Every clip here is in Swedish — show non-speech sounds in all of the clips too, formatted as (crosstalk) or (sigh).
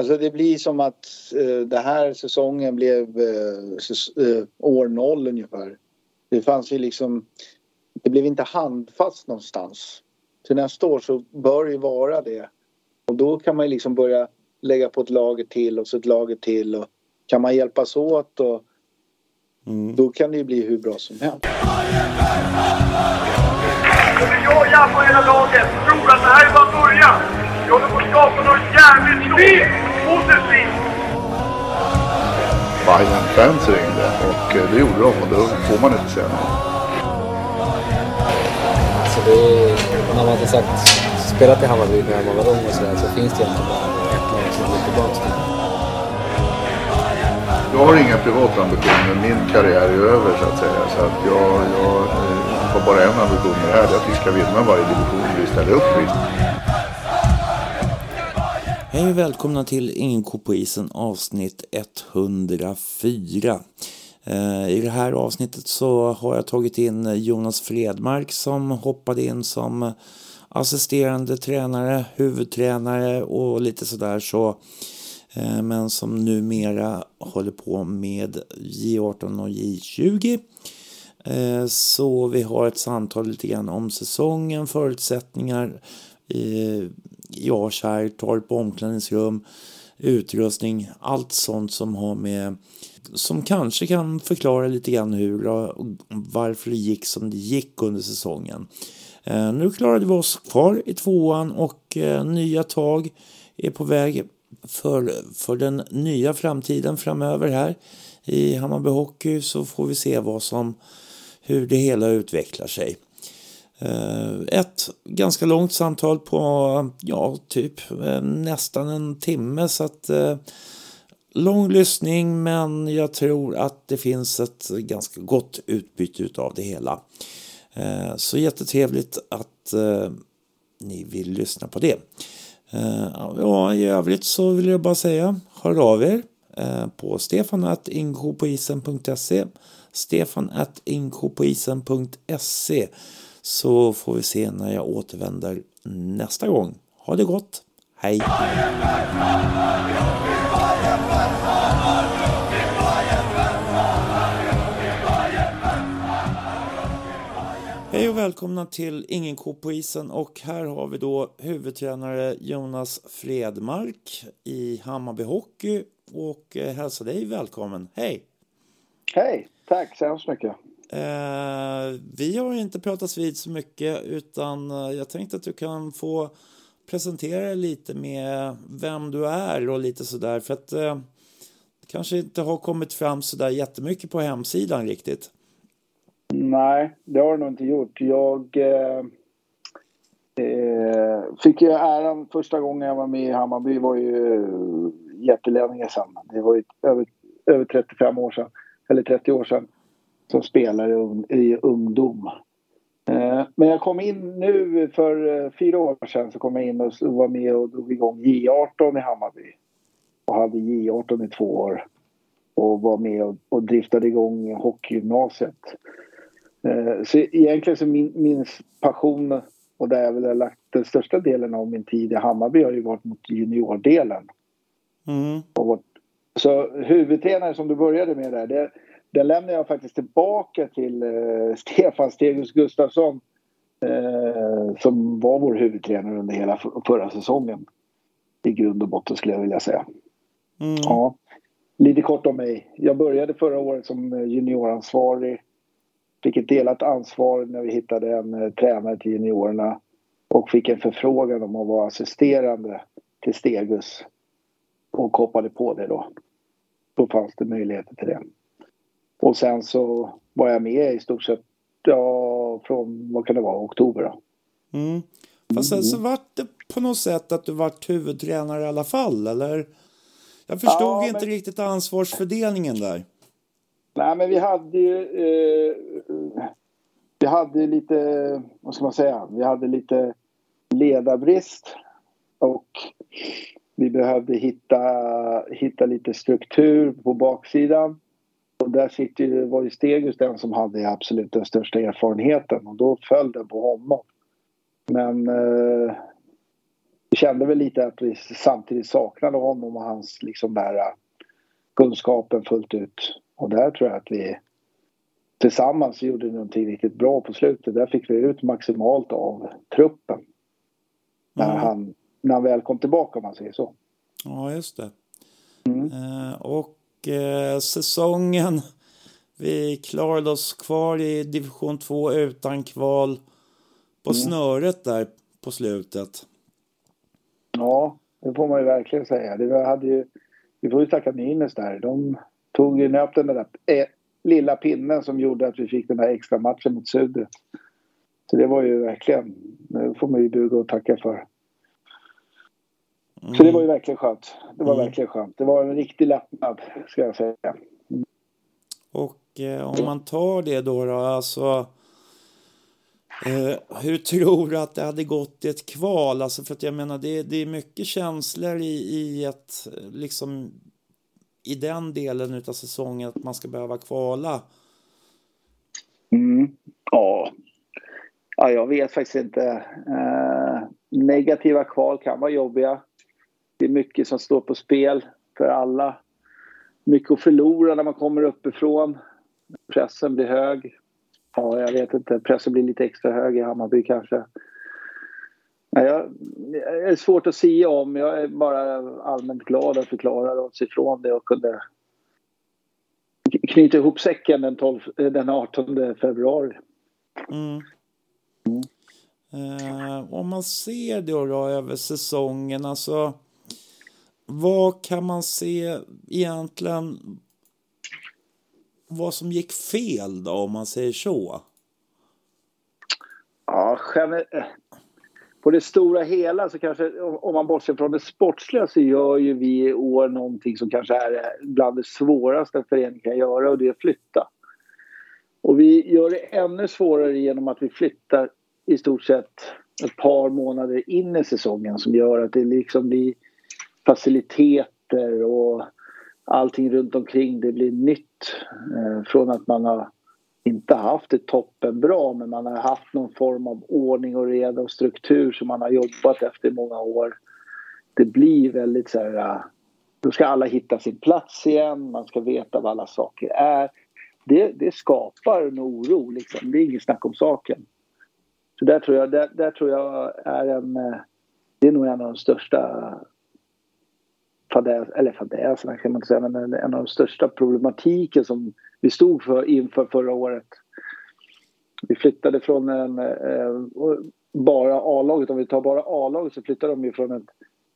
Alltså det blir som att eh, den här säsongen blev eh, säs eh, år noll ungefär. Det fanns ju liksom... Det blev inte handfast någonstans. Till nästa år så bör det ju vara det. Och då kan man ju liksom börja lägga på ett lager till och så ett lager till. Och kan man hjälpas åt och mm. då kan det ju bli hur bra som helst. Jag och Japp och hela laget tror att det här är bara början. Vi håller på att skapa något jävligt stort! Positivt! Bayern-fans ringde och eh, det gjorde de och då får man inte säga något. Så det är, när man har sagt, spelat i Hammarby när man var ung och sådär så finns det egentligen bara ett lag som går tillbaka till. Jag har inga privata ambitioner. Min karriär är över så att säga. Så att jag, jag eh, har bara en ambition med det här. Det är att vi ska vinna varje division vi ställer upp i. Hej och välkomna till Ingen ko på isen avsnitt 104. Eh, I det här avsnittet så har jag tagit in Jonas Fredmark som hoppade in som assisterande tränare, huvudtränare och lite sådär så. Eh, men som numera håller på med J18 och J20. Eh, så vi har ett samtal lite grann om säsongen, förutsättningar, i Askärr, torp, omklädningsrum, utrustning, allt sånt som har med som kanske kan förklara lite grann hur och varför det gick som det gick under säsongen. Eh, nu klarade vi oss kvar i tvåan och eh, nya tag är på väg för, för den nya framtiden framöver här i Hammarby Hockey så får vi se vad som, hur det hela utvecklar sig. Eh, ett ganska långt samtal på ja, typ eh, nästan en timme så att eh, lång lyssning men jag tror att det finns ett ganska gott utbyte av det hela. Så jättetrevligt att ni vill lyssna på det. Ja, I övrigt så vill jag bara säga hör av er på stefanattinkopoisen.se stefanattinkopoisen.se så får vi se när jag återvänder nästa gång. Ha det gott! Hej! Hej och välkomna till Ingen ko på isen och här har vi då huvudtränare Jonas Fredmark i Hammarby Hockey och eh, hälsar dig välkommen. Hej! Hej! Tack så hemskt mycket. Eh, vi har inte pratats vid så mycket utan eh, jag tänkte att du kan få presentera dig lite med vem du är och lite sådär för att eh, det kanske inte har kommit fram sådär jättemycket på hemsidan riktigt. Nej, det har det nog inte gjort. Jag eh, eh, fick ju äran första gången jag var med i Hammarby var ju eh, jättelänge sedan. Det var ju över, över 35 år sedan, eller 30 år sedan som spelare i ungdom. Eh, men jag kom in nu för eh, fyra år sedan så kom jag in och var med och drog igång J18 i Hammarby. Och hade J18 i två år. Och var med och, och driftade igång hockeygymnasiet. Eh, så egentligen så min, min passion och där jag väl har lagt den största delen av min tid i Hammarby har ju varit mot juniordelen. Mm. Och, så huvudtränare som du började med där, det, den lämnar jag faktiskt tillbaka till eh, Stefan Stegus Gustafsson eh, som var vår huvudtränare under hela förra säsongen. I grund och botten skulle jag vilja säga. Mm. Ja. Lite kort om mig. Jag började förra året som eh, junioransvarig. Fick ett delat ansvar när vi hittade en eh, tränare till juniorerna. Och fick en förfrågan om att vara assisterande till Stegus. Och hoppade på det då. Då fanns det möjligheter till det. Och sen så var jag med i stort sett ja, från, vad kan det vara, oktober då. Mm. Fast sen så vart det på något sätt att du vart huvudtränare i alla fall, eller? Jag förstod ja, inte men... riktigt ansvarsfördelningen där. Nej, men vi hade ju... Eh, vi hade lite, vad ska man säga, vi hade lite ledarbrist. Och vi behövde hitta, hitta lite struktur på baksidan. Och där sitter ju, var ju Stegus den som hade absolut den största erfarenheten och då föll den på honom. Men eh, vi kände väl lite att vi samtidigt saknade honom och hans liksom där äh, kunskapen fullt ut. Och där tror jag att vi tillsammans gjorde någonting riktigt bra på slutet. Där fick vi ut maximalt av truppen. När, Mm. han, när han väl kom tillbaka om man säger så. Ja, just det. Mm. Eh, och eh, säsongen, vi klarade oss kvar i division 2 utan kval på Mm. snöret där på slutet. Ja, det får man ju verkligen säga. Det hade ju, vi får ju tacka Nynäs där. De tog ju nöp den där eh, lilla pinnen som gjorde att vi fick den där extra matchen mot Sudret. Så det var ju verkligen, det får man ju buga och tacka för. Så det var ju verkligen skönt. Det var Mm. verkligen skönt. Det var en riktig lättnad, ska jag säga. Och eh, om man tar det då, då alltså. Eh, hur tror du att det hade gått i ett kval? Alltså för att jag menar det, det är mycket känslor i, i ett liksom i den delen utav säsongen att man ska behöva kvala. Mm. Ja. ja, jag vet faktiskt inte. Eh, negativa kval kan vara jobbiga. Det är mycket som står på spel för alla. Mycket att förlora när man kommer uppifrån. Pressen blir hög. Ja, jag vet inte. Pressen blir lite extra hög i Hammarby kanske. Ja, jag, det är svårt att säga om. Jag är bara allmänt glad att vi klarade oss ifrån det och kunde knyta ihop säcken den, 12, den 18 februari. Mm. Eh, om man ser då, då över säsongen, alltså vad kan man se egentligen vad som gick fel då om man säger så? Ja, på det stora hela så kanske om om man bortser från det sportsliga så gör ju vi i år någonting som kanske är bland det svåraste en förening kan göra och det är att flytta. Och vi gör det ännu svårare genom att vi flyttar i stort sett ett par månader in i säsongen som gör att det liksom blir faciliteter och allting runt omkring det blir nytt. Eh, från att man har inte haft det toppenbra, men man har haft någon form av ordning och reda och struktur som man har jobbat efter i många år. Det blir väldigt så här, eh, då ska alla hitta sin plats igen, man ska veta vad alla saker är. Det, det skapar en oro liksom, det är inget snack om saken. Så där tror jag, där, där tror jag är en, eh, det är nog en av de största fadäs, eller fadäserna kan man inte säga, men en en av de största problematiken som vi stod för inför förra året. Vi flyttade från en, eh, bara A-laget, om vi tar bara A-laget så flyttade de ju från ett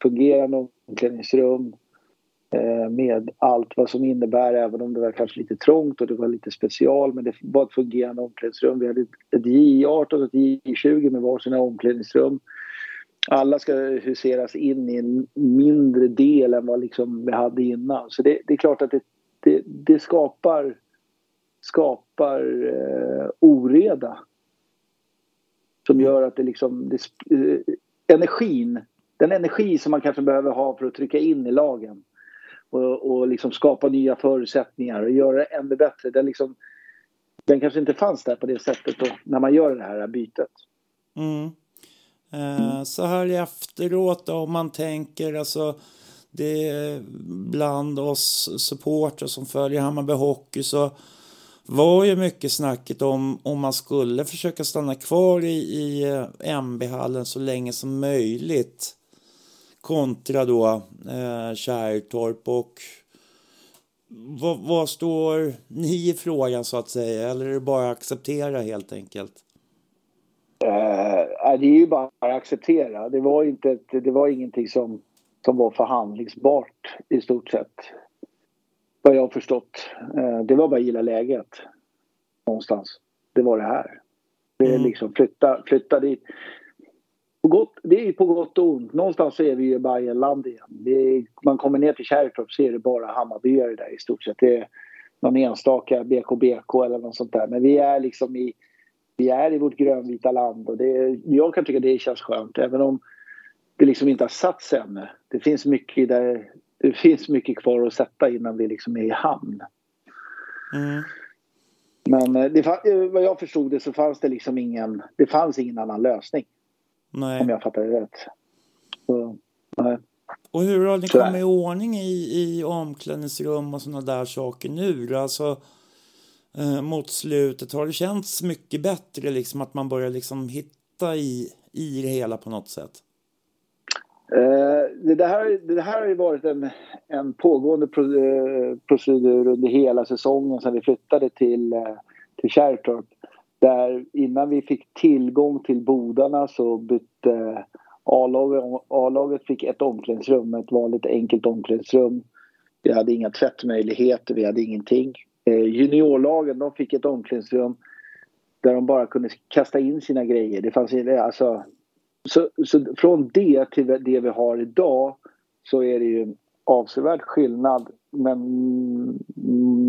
fungerande omklädningsrum eh, med allt vad som innebär, även om det var kanske lite trångt och det var lite special, men det var ett fungerande omklädningsrum. Vi hade ett- ett J18 och ett J20 med varsina omklädningsrum. Alla ska huseras in i en mindre del än vad liksom vi hade innan. Så det, det är klart att det, det, det skapar, skapar eh, oreda. Som gör att det liksom... Eh, energin, den energi som man kanske behöver ha för att trycka in i lagen och, och liksom skapa nya förutsättningar och göra det ännu bättre. Den, liksom, den kanske inte fanns där på det sättet då, när man gör det här bytet. Mm. Eh, så här i efteråt om man tänker alltså det är bland oss supportrar som följer Hammarby Hockey så var ju mycket snacket om om man skulle försöka stanna kvar i, i eh, MB-hallen så länge som möjligt kontra då eh, Kärrtorp och vad, vad står ni i frågan så att säga eller är det bara att acceptera helt enkelt? Eh, det är ju bara att acceptera. Det var, inte ett, det var ingenting som, som var förhandlingsbart i stort sett. Vad jag har förstått. Eh, det var bara att gilla läget. Någonstans. Det var det här. Det är Mm. liksom flytta, flytta dit. På gott, det är på gott och ont. Någonstans är vi ju Bayernland igen. Är, man kommer ner till Kärrtorp så är det bara Hammarbyare där i stort sett. Det är någon enstaka BKBK eller något sånt där. Men vi är liksom i vi är i vårt grönvita land och det, jag kan tycka det känns skönt även om det liksom inte har satt sig ännu. Det finns mycket, där, det finns mycket kvar att sätta innan vi liksom är i hamn. Mm. Men eh, det, eh, vad jag förstod det så fanns det liksom ingen, det fanns ingen annan lösning om Nej. jag fattar det rätt. Så, nej. Och hur har ni kommit i ordning i, i omklädningsrum och sådana där saker nu? Alltså eh, mot slutet, har det känts mycket bättre liksom att man börjar liksom hitta i, i det hela på något sätt? Eh, det, här, det här har ju varit en, en pågående pro, eh, procedur under hela säsongen sedan vi flyttade till, eh, till Kärrtorp. Där innan vi fick tillgång till bodarna så bytte A-laget, A-laget fick ett omklädningsrum, ett vanligt enkelt omklädningsrum. Vi hade inga tvättmöjligheter, vi hade ingenting. Eh, juniorlagen de fick ett omklädningsrum där de bara kunde kasta in sina grejer. Det fanns alltså, så, så från det till det vi har idag så är det ju en avsevärd skillnad. Men,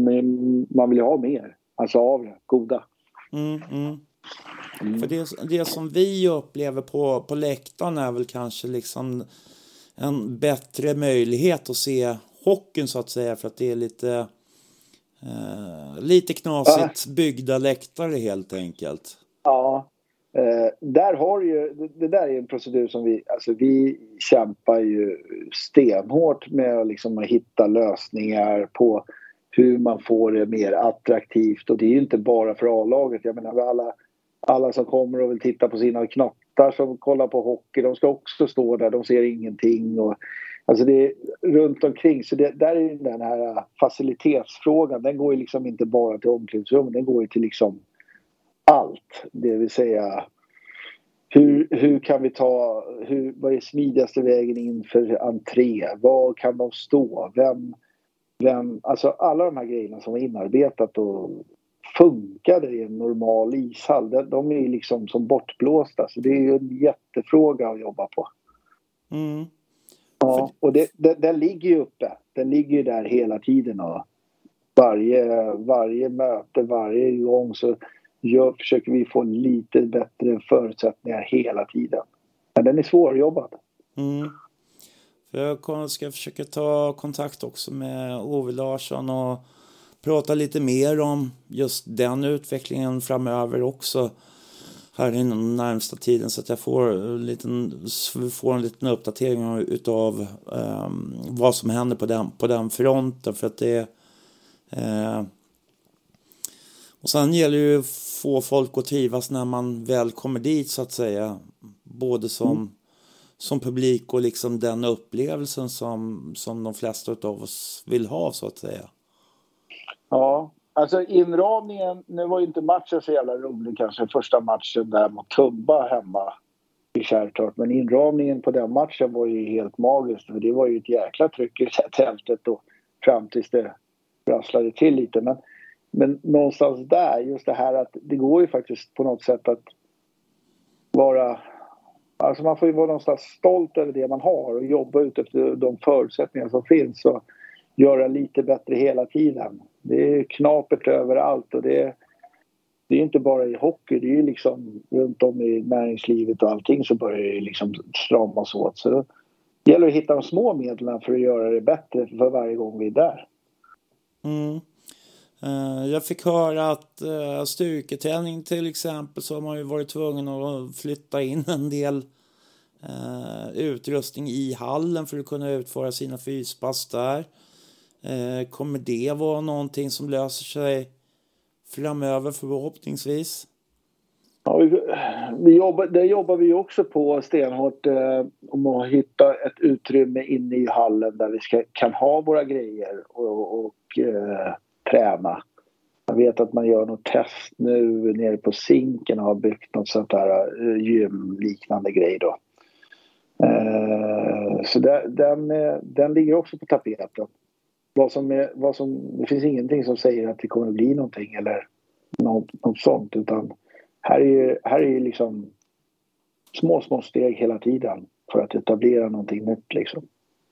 men man vill ju ha mer, alltså av det goda. Mm, mm. För det, det som vi upplever på, på läktaren är väl kanske liksom en bättre möjlighet att se hockeyn så att säga för att det är lite eh, lite knasigt byggda läktare helt enkelt. Ja, eh, där har ju, det, det där är en procedur som vi, alltså vi kämpar ju stenhårt med att liksom att hitta lösningar på hur man får det mer attraktivt och det är ju inte bara för A-laget. Jag menar alla, alla som kommer och vill titta på sina knattar som kollar på hockey, de ska också stå där, de ser ingenting. Och, alltså det är runt omkring, så det, där är den här äh, facilitetsfrågan, den går ju liksom inte bara till omklädningsrum, den går ju till liksom allt. Det vill säga hur, hur kan vi ta, hur, vad är smidigaste vägen in för entré? Var kan de stå? Vem, vem, alltså alla de här grejerna som är inarbetat och funkade i en normal ishall, de, de är ju liksom som bortblåsta. Så det är ju en jättefråga att jobba på. Mm. Ja, och det, det, den ligger ju uppe. Den ligger ju där hela tiden och varje, varje möte, varje gång så gör, försöker vi få lite bättre förutsättningar hela tiden. Men den är svårjobbad. Mm. Jag ska försöka ta kontakt också med Ove Larsson och prata lite mer om just den utvecklingen framöver också här inom den närmsta tiden så att jag får en liten, får en liten uppdatering utav ehm, vad som händer på den, på den fronten för att det eh, och sen gäller det ju att få folk att trivas när man väl kommer dit så att säga. Både som, som publik och liksom den upplevelsen som, som de flesta av oss vill ha så att säga. Ja, alltså inramningen, nu var ju inte matchen så jävla rolig kanske första matchen där mot Tumba hemma i Kärrtorp. Men inramningen på den matchen var ju helt magisk för det var ju ett jäkla tryck i (laughs) tältet då fram tills det rasslade till lite. Men, men någonstans där, just det här att det går ju faktiskt på något sätt att vara Alltså man får ju vara någonstans stolt över det man har och jobba ut efter de förutsättningar som finns och göra lite bättre hela tiden. Det är knapert överallt och det är, det är inte bara i hockey, det är liksom runt om i näringslivet och allting så börjar det liksom stramas åt. Så det gäller att hitta de små medlen för att göra det bättre för varje gång vi är där. Mm. Eh, jag fick höra att eh, styrketräning till exempel så har man ju varit tvungen att flytta in en del eh, utrustning i hallen för att kunna utföra sina fyspass där. Eh, Kommer det vara någonting som löser sig framöver förhoppningsvis? Ja, vi, vi jobbar, det jobbar vi också på stenhårt eh, om att hitta ett utrymme inne i hallen där vi ska, kan ha våra grejer och, och eh, träna. Jag vet att man gör något test nu nere på Zinken och har byggt något sånt där eh, gymliknande grej då. Eh, så där, den, eh, den ligger också på tapeten. Vad som är, vad som, det finns ingenting som säger att det kommer att bli någonting eller något, något sånt utan här är ju, här är liksom små, små steg hela tiden för att etablera någonting nytt liksom.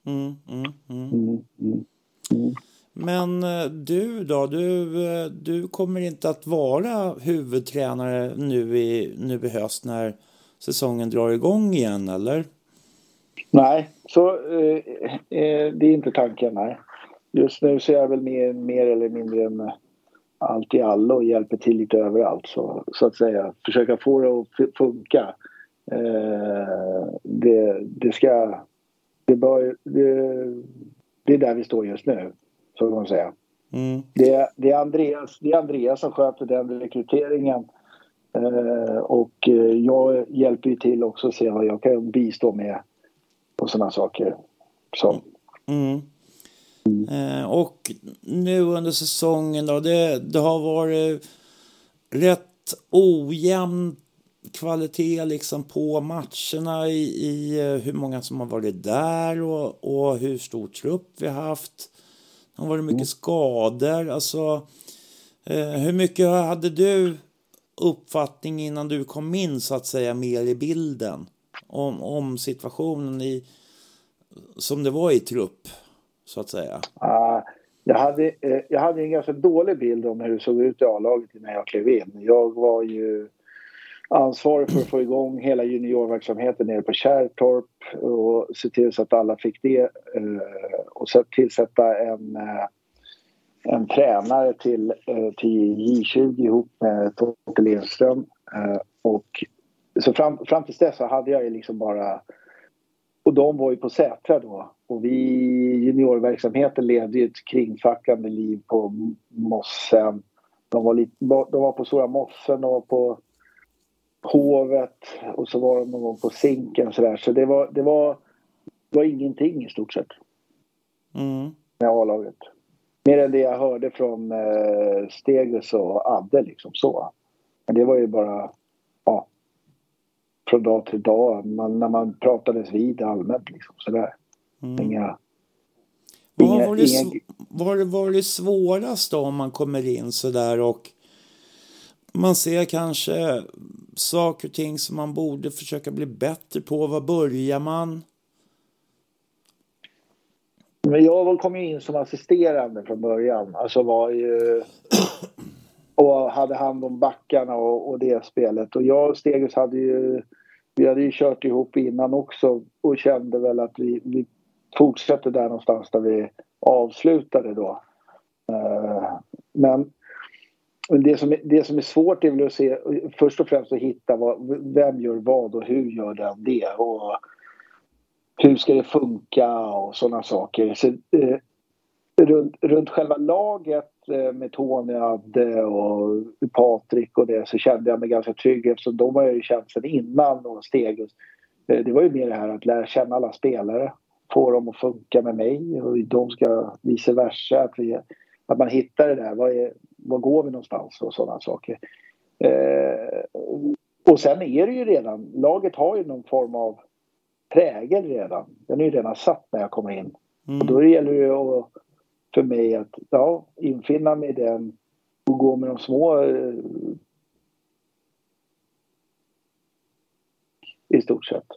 Mm, mm, mm. Mm, mm, mm. Men eh, du då? Du, eh, du kommer inte att vara huvudtränare nu i, nu i höst när säsongen drar igång igen eller? Nej, så eh, eh, det är inte tanken. Nej. Just nu så är jag väl mer, mer eller mindre en allt i allo och hjälper till lite överallt så, så att säga. Försöka få det att funka. Eh, det, det ska... Det, bör, det, det är där vi står just nu, så kan man säga. Mm. Det, det, är Andreas, det är Andreas som sköter den rekryteringen. Eh, och eh, jag hjälper ju till också att se vad jag kan bistå med på sådana saker. Så. Mm. Eh, och nu under säsongen då, det, det har varit rätt ojämn kvalitet liksom på matcherna i, i eh, hur många som har varit där och, och hur stor trupp vi har haft. Det har varit mycket skador. Alltså, eh, hur mycket hade du uppfattning innan du kom in så att säga mer i bilden om, om situationen i som det var i trupp så att säga? Uh, jag, hade, uh, jag hade en ganska dålig bild om hur det såg ut i A-laget innan jag klev in. Jag var ju ansvarig för att få igång hela juniorverksamheten nere på Kärrtorp och se till så att alla fick det. Uh, och så tillsätta en, eh, en tränare till, till J20 ihop med Totte Lindström. och så fram, fram till dess så hade jag ju liksom bara och de var ju på Sätra då. Och vi juniorverksamheten levde ju ett kringfackande liv på Mossen. De var, lite, de var på Stora Mossen och på Hovet och så var de någon gång på Zinken sådär. Så det var, det var, det var ingenting i stort sett. Mm. Med A-laget. Mer än det jag hörde från eh, Stegres och Adde liksom så. Men det var ju bara från dag till dag. Man, när man pratades vid allmänt liksom sådär. Mm. Inga... Vad var, det, inga... var, det, var det svårast då om man kommer in sådär och man ser kanske saker och ting som man borde försöka bli bättre på. Var börjar man? Men jag kom ju in som assisterande från början. Alltså var ju... Och hade hand om backarna och, och det spelet. Och jag och Stegus hade ju vi hade ju kört ihop innan också och kände väl att vi, vi fortsätter där någonstans där vi avslutade då. Eh, men det som, är, det som är svårt är väl att se först och främst att hitta vad, vem gör vad och hur gör den det och hur ska det funka och sådana saker. Så, eh, runt, runt själva laget Eh, med Tony, Adde och Patrik och det så kände jag mig ganska trygg eftersom de har jag ju känt sedan innan och steg. Eh, det var ju mer det här att lära känna alla spelare, få dem att funka med mig och de ska vice versa. Att, vi, att man hittar det där, var, är, var går vi någonstans och sådana saker. Eh, och sen är det ju redan, laget har ju någon form av prägel redan. Den är ju redan satt när jag kommer in. Mm. Och då gäller det att för mig att ja, infinna mig i den och gå med de små eh, i stort sett.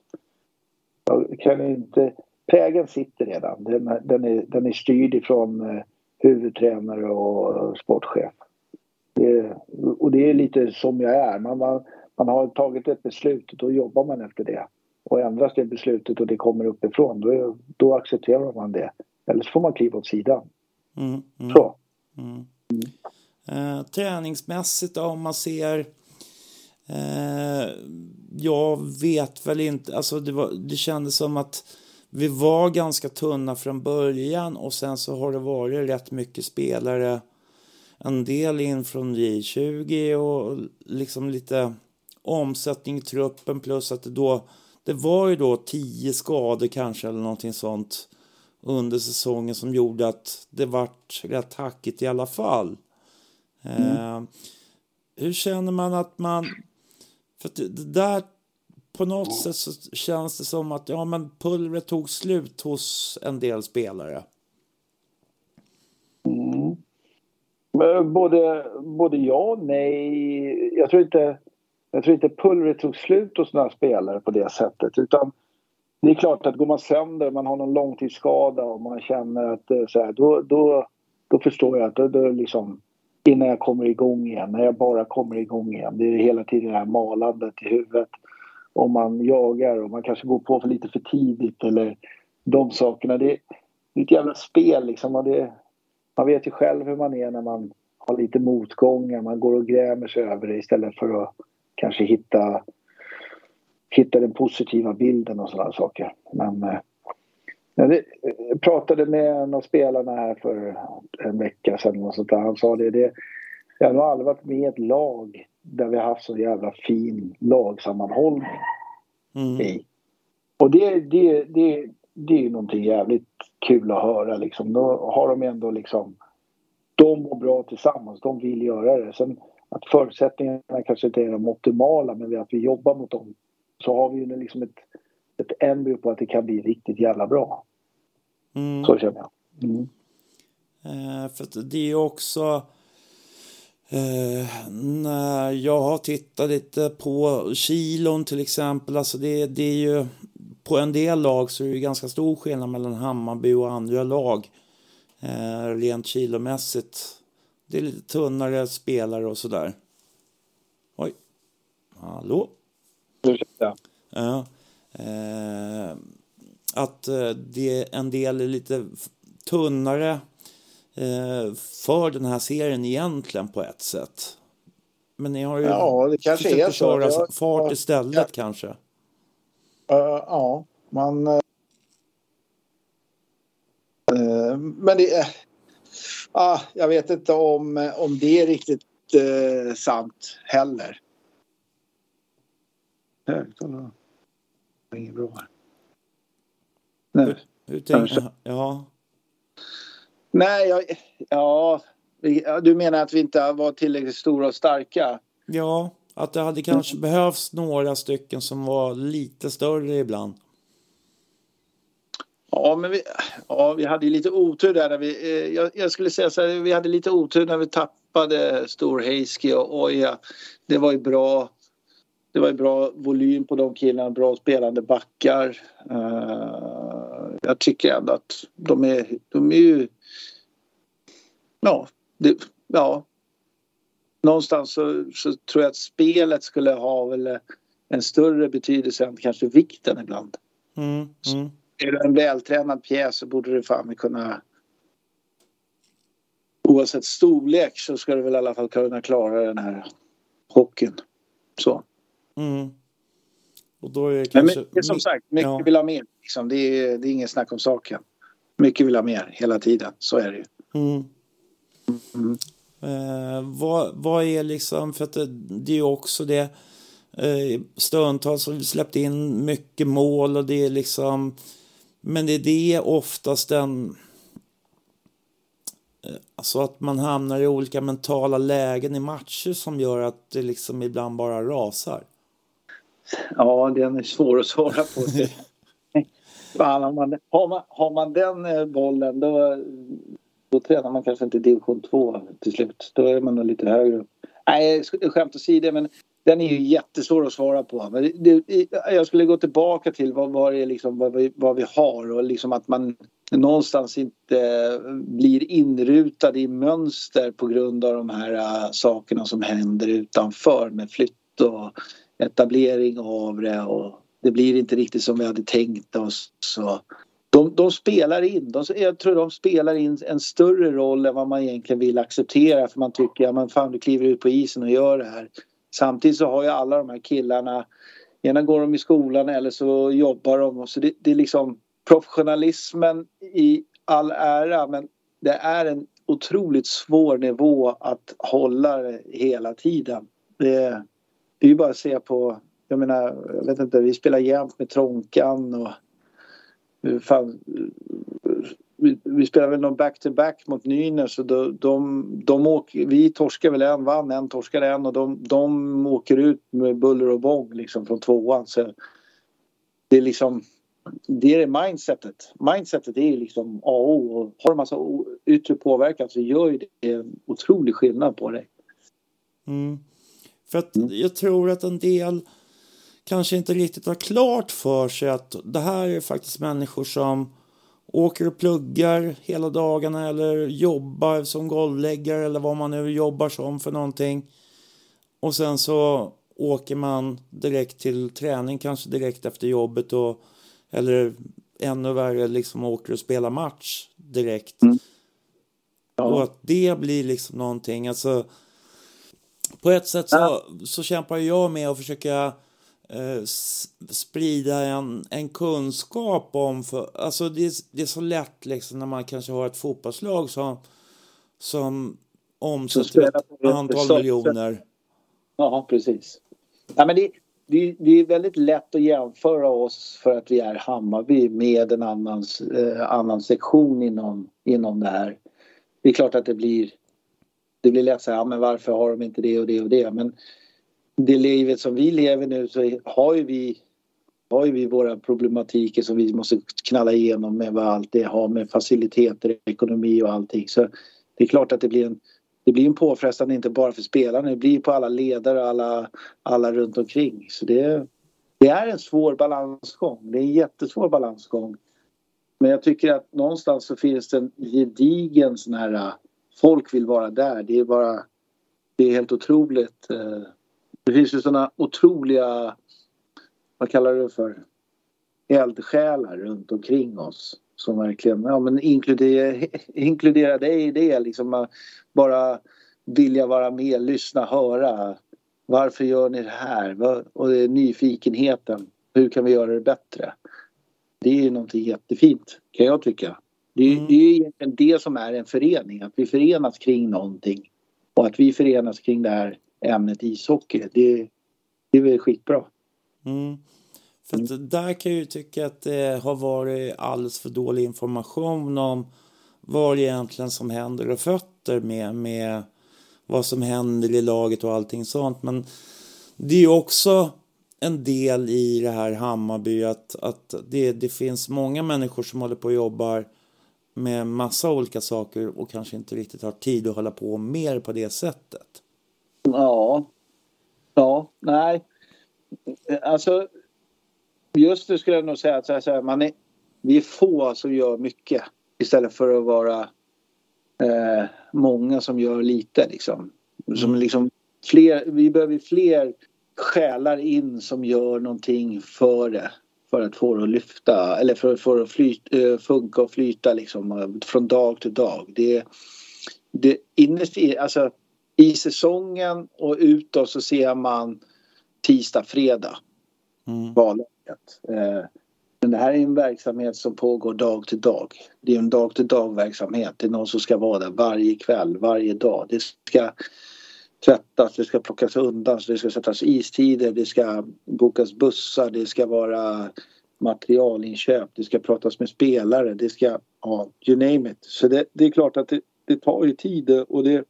Jag kan inte... Prägen sitter redan. Den, den, är, den är styrd ifrån eh, huvudtränare och sportchef. Det, och det är lite som jag är. Man, man, man har tagit ett beslut och då jobbar man efter det. Och ändras det beslutet och det kommer uppifrån då, då accepterar man det. Eller så får man kliva åt sidan. Mm, mm, så. Mm. Eh, träningsmässigt då, om man ser eh, jag vet väl inte, alltså det, var, det kändes som att vi var ganska tunna från början och sen så har det varit rätt mycket spelare. En del in från J20 och liksom lite omsättning i truppen plus att det då det var ju då tio skador kanske eller någonting sånt under säsongen som gjorde att det vart rätt hackigt i alla fall. Mm. Eh, hur känner man att man... För det, det där på något sätt så känns det som att ja, men pulvret tog slut hos en del spelare. Mm. Både, både ja och nej. Jag tror inte, jag tror inte pulvret tog slut hos några spelare på det sättet. Utan det är klart att går man sönder, man har någon långtidsskada och man känner att är så här, då, då, då förstår jag att då, då liksom innan jag kommer igång igen, när jag bara kommer igång igen. Det är hela tiden det här malandet i huvudet. Om man jagar och man kanske går på för lite för tidigt eller de sakerna. Det är ett jävla spel liksom. Och det, man vet ju själv hur man är när man har lite motgångar. Man går och grämer sig över det istället för att kanske hitta hitta den positiva bilden och sådana saker. Men eh, jag pratade med en av spelarna här för en vecka sedan och sånt där. Han sa det, det jag har nog aldrig varit med i ett lag där vi har haft så jävla fin lagsammanhållning mm. i. Och det, det, det, det är ju någonting jävligt kul att höra liksom. Då har de ändå liksom de mår bra tillsammans, de vill göra det. Sen att förutsättningarna kanske inte är de optimala men att vi jobbar mot dem så har vi ju liksom ett, ett embryo på att det kan bli riktigt jävla bra. Mm. Så känner jag. Mm. Eh, för det är ju också eh, när jag har tittat lite på kilon till exempel, alltså det, det är ju på en del lag så är det ganska stor skillnad mellan Hammarby och andra lag eh, rent kilomässigt. Det är lite tunnare spelare och sådär. Oj. Hallå? Ursäkta. Ja. Eh, att eh, det en del är lite tunnare för den här serien egentligen på ett sätt. Men ni har ju ja, det kanske är så. jag, fart istället ja. kanske. Uh, ja, man... Uh, men det... Uh, jag vet inte om, om det är riktigt uh, sant heller. Högtalare. Inget bra. Nej. Hur, hur tänker Ja. Nej, jag, ja. Du menar att vi inte var tillräckligt stora och starka? Ja, att det hade kanske mm. behövts några stycken som var lite större ibland. Ja, men vi, ja, vi hade ju lite otur där. När vi, eh, jag, jag, skulle säga så här, vi hade lite otur när vi tappade Storheiski och Oja. Det var ju bra. Det var ju bra volym på de killarna, bra spelande backar. Uh, jag tycker ändå att de är, de är ju... Ja, det, ja. Någonstans så, så, tror jag att spelet skulle ha väl en större betydelse än kanske vikten ibland. Mm, mm. Är det en vältränad pjäs så borde det fan kunna oavsett storlek så ska du väl i alla fall kunna klara den här hockeyn. Så. Mm. Och då är kanske... Men mycket, som sagt, mycket ja. vill ha mer. Liksom. Det, är, det är ingen snack om saken. Mycket vill ha mer hela tiden. Så är det ju. Mm. Mm. Eh, vad, vad är liksom, för att det, det är ju också det eh, stundtals har vi släppt in mycket mål och det är liksom men det är det oftast den eh, Alltså att man hamnar i olika mentala lägen i matcher som gör att det liksom ibland bara rasar. Ja, den är svår att svara på. (laughs) Fan, har, man, har, man, har man den eh, bollen då, då tränar man kanske inte division 2 till slut. Då är man nog lite högre upp. Nej, skämt åsido, men den är ju jättesvår att svara på. Men det, jag skulle gå tillbaka till vad, vad, är liksom, vad, vi, vad vi har och liksom att man någonstans inte blir inrutad i mönster på grund av de här uh, sakerna som händer utanför med flytt och etablering av det och det blir inte riktigt som vi hade tänkt oss. Så de, de spelar in, de, jag tror de spelar in en större roll än vad man egentligen vill acceptera för man tycker ja men fan du kliver ut på isen och gör det här. Samtidigt så har ju alla de här killarna, ena går de i skolan eller så jobbar de. och Så det, det är liksom professionalismen i all ära men det är en otroligt svår nivå att hålla det hela tiden. Det, det är ju bara att se på, jag menar, jag vet inte, vi spelar jämt med Tronkan och eh, fan, vi, vi spelar väl någon back-to-back mot Nynäs och de, de, de åker, vi torskar väl en, vann en, torskar en och de, de åker ut med buller och bång liksom från tvåan. Så det är liksom det är det mindsetet. Mindsetet är liksom A och O. Och har du massa yttre påverkan så gör det en otrolig skillnad på dig. Mm. För att mm. jag tror att en del kanske inte riktigt har klart för sig att det här är faktiskt människor som åker och pluggar hela dagarna eller jobbar som golvläggare eller vad man nu jobbar som för någonting. Och sen så åker man direkt till träning, kanske direkt efter jobbet och eller ännu värre liksom åker och spelar match direkt. Mm. Ja. Och att det blir liksom någonting, alltså på ett sätt så, ja. så kämpar jag med att försöka eh, sprida en, en kunskap om, för, alltså det, det är så lätt liksom när man kanske har ett fotbollslag som, som omsätter ett antal miljoner. Ja, precis. Ja, men det, det, det, är väldigt lätt att jämföra oss för att vi är Hammarby med en annan, eh, annan sektion inom, inom det här. Det är klart att det blir det blir lätt så här, ja, men varför har de inte det och det och det men det livet som vi lever nu så har ju vi har ju vi våra problematiker som vi måste knalla igenom med vad allt det har med faciliteter, ekonomi och allting. Så det är klart att det blir en, det blir en påfrestande inte bara för spelarna, det blir på alla ledare och alla, alla runt omkring. Så det, det är en svår balansgång. Det är en jättesvår balansgång. Men jag tycker att någonstans så finns det en gedigen sån här folk vill vara där. Det är bara det är helt otroligt. Eh, det finns ju såna otroliga, vad kallar du det för, eldsjälar runt omkring oss som verkligen ja, men inkludera, inkludera dig i det. Liksom bara vilja vara med, lyssna, höra. Varför gör ni det här? Och det är nyfikenheten. Hur kan vi göra det bättre? Det är ju någonting jättefint kan jag tycka. Det är, mm. det är egentligen det som är en förening, att vi förenas kring någonting. Och att vi förenas kring det här ämnet ishockey, det, det är väl skitbra. Mm. För mm. där kan jag ju tycka att det har varit alldeles för dålig information om vad egentligen som händer och fötter med, med vad som händer i laget och allting sånt. Men det är ju också en del i det här Hammarby att, att det, det finns många människor som håller på och jobbar med massa olika saker och kanske inte riktigt har tid att hålla på mer på det sättet. Ja. Ja, nej. Alltså just det skulle jag nog säga att så här, man är, vi är få som gör mycket istället för att vara eh, många som gör lite liksom. Som mm. liksom fler, vi behöver fler själar in som gör någonting för det för att få det att lyfta eller för att få det att flyta, eh, funka och flyta liksom eh, från dag till dag. Det, det innerst i, alltså, i säsongen och utåt så ser man tisdag, fredag. Mm. Valläget. Eh, men det här är en verksamhet som pågår dag till dag. Det är en dag till dag verksamhet. Det är någon som ska vara där varje kväll, varje dag. Det ska tvättas, det ska plockas undan, så det ska sättas istider, det ska bokas bussar, det ska vara materialinköp, det ska pratas med spelare, det ska, ja, you name it. Så det, det är klart att det, det, tar ju tid och det,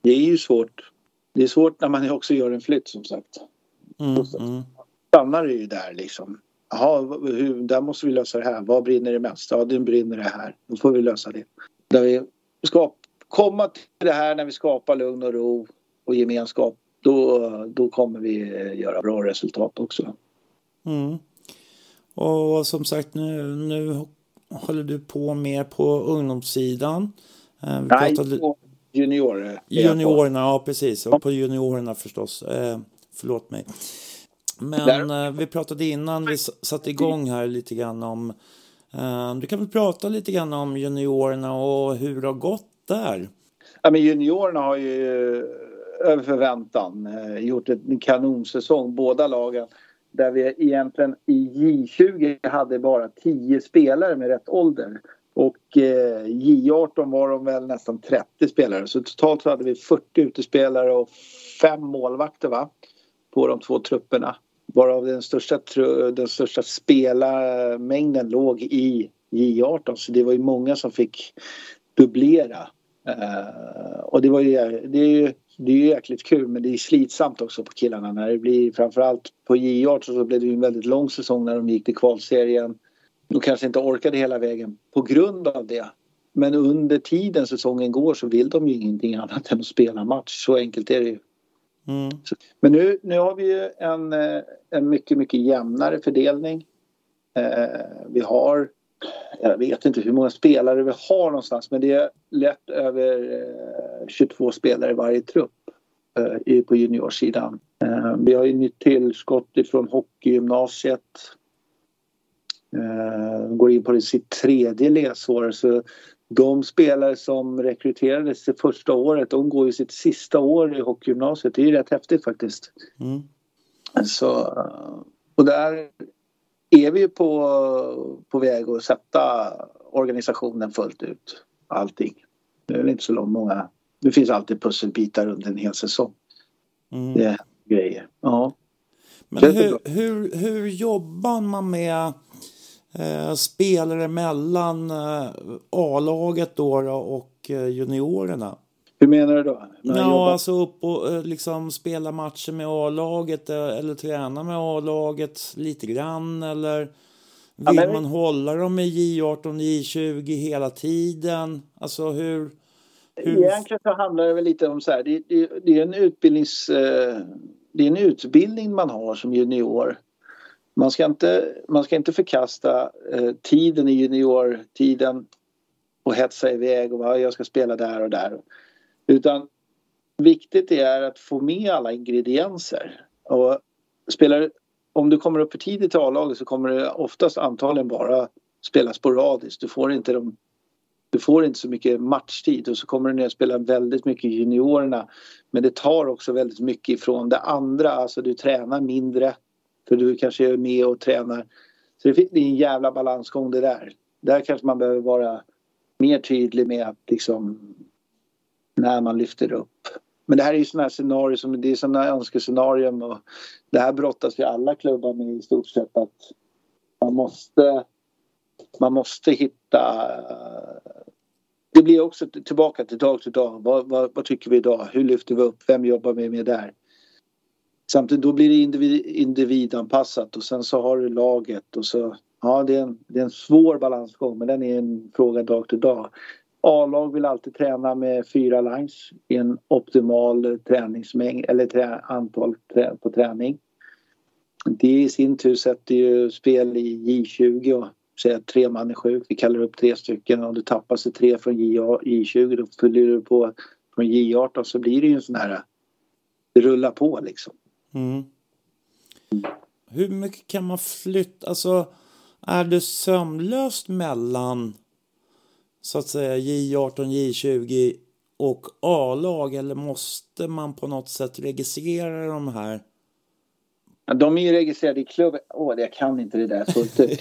det är ju svårt. Det är svårt när man också gör en flytt som sagt. Mm, mm. stannar det ju där liksom. Jaha, hur, där måste vi lösa det här. Vad brinner det mest? Ja, det brinner det här. Då får vi lösa det. Där vi ska komma till det här när vi skapar lugn och ro och gemenskap då, då kommer vi göra bra resultat också. Mm. Och som sagt nu, nu håller du på mer på ungdomssidan. Eh, vi Nej, pratade... på juniorer. Juniorerna, ja precis. Och på juniorerna förstås. Eh, förlåt mig. Men eh, vi pratade innan vi satte igång här lite grann om eh, du kan väl prata lite grann om juniorerna och hur det har gått där? Ja, men juniorerna har ju över förväntan eh, gjort en kanonsäsong båda lagen. Där vi egentligen i J20 hade bara 10 spelare med rätt ålder. Och eh, J18 var de väl nästan 30 spelare. Så totalt så hade vi 40 utespelare och fem målvakter va? På de två trupperna. Varav den största, den största spelarmängden låg i J18. Så det var ju många som fick dubblera. Uh, och det var ju, det är ju det är ju jäkligt kul men det är slitsamt också på killarna när det blir framförallt på J18 så blev det ju en väldigt lång säsong när de gick till kvalserien. De kanske inte orkade hela vägen på grund av det. Men under tiden säsongen går så vill de ju ingenting annat än att spela match. Så enkelt är det ju. Mm. Men nu, nu har vi ju en, eh, en mycket, mycket jämnare fördelning. Eh, vi har jag vet inte hur många spelare vi har någonstans men det är lätt över 22 eh, spelare i varje trupp eh, på juniorsidan. Eh, vi har ju nytt tillskott ifrån hockeygymnasiet. Går in på sitt tredje läsår så de spelare som rekryterades det första året de går ju sitt sista år i hockeygymnasiet. Det är ju rätt häftigt faktiskt. Mm. Så, och där är vi ju på, på väg att sätta organisationen fullt ut. Allting. Det är väl inte så långt många. Det finns alltid pusselbitar under en hel säsong. Mm. Det är grejer. Ja. Men hur, hur, hur jobbar man med eh, spelare mellan eh, A-laget då, då och eh, juniorerna? Hur menar du då? Ja, jobbar- alltså upp och eh, liksom spela matcher med A-laget eh, eller träna med A-laget lite grann eller vill Ja, men- man hålla dem i J18, J20 hela tiden? Alltså hur... hur... Egentligen så handlar det väl lite om så här. Det, det, det är en utbildnings... Eh, det är en utbildning man har som junior. Man ska inte, man ska inte förkasta tiden i juniortiden och hetsa iväg och bara, jag ska spela där och där. Utan viktigt är att få med alla ingredienser. Och spelar, om du kommer upp för tidigt till A-laget så kommer det oftast antagligen bara spela sporadiskt. Du får inte de du får inte så mycket matchtid och så kommer du ner och spela väldigt mycket i juniorerna. Men det tar också väldigt mycket ifrån det andra. Alltså du tränar mindre för du kanske är med och tränar. Så det det är en jävla balansgång det där. Där kanske man behöver vara mer tydlig med att liksom när man lyfter upp. Men det här är ju sådana här scenarier som det är sådana önskescenarium och det här brottas ju alla klubbar med i stort sett att man måste man måste hitta det blir också tillbaka till dag till dag. Vad, vad, vad tycker vi idag? Hur lyfter vi upp? Vem jobbar vi med där? Samtidigt då blir det individ, individanpassat och sen så har du laget och så ja det är, en, det är en svår balansgång men den är en fråga dag till dag. A-lag vill alltid träna med fyra lines i en optimal träningsmängd eller trä, antal trä, på träning. Det i sin tur sätter ju spel i J20 och säger att tre man är sjuk. Vi kallar upp tre stycken. Om du tappar sig tre från J- J20 då fyller du på från J18 så blir det ju en sån här det rullar på liksom. Mm. Hur mycket kan man flytta? Alltså, är det sömlöst mellan så att säga J18, J20 och A-lag eller måste man på något sätt registrera de här? De är ju registrerade i klubben. Åh, jag kan inte det där fullt ut.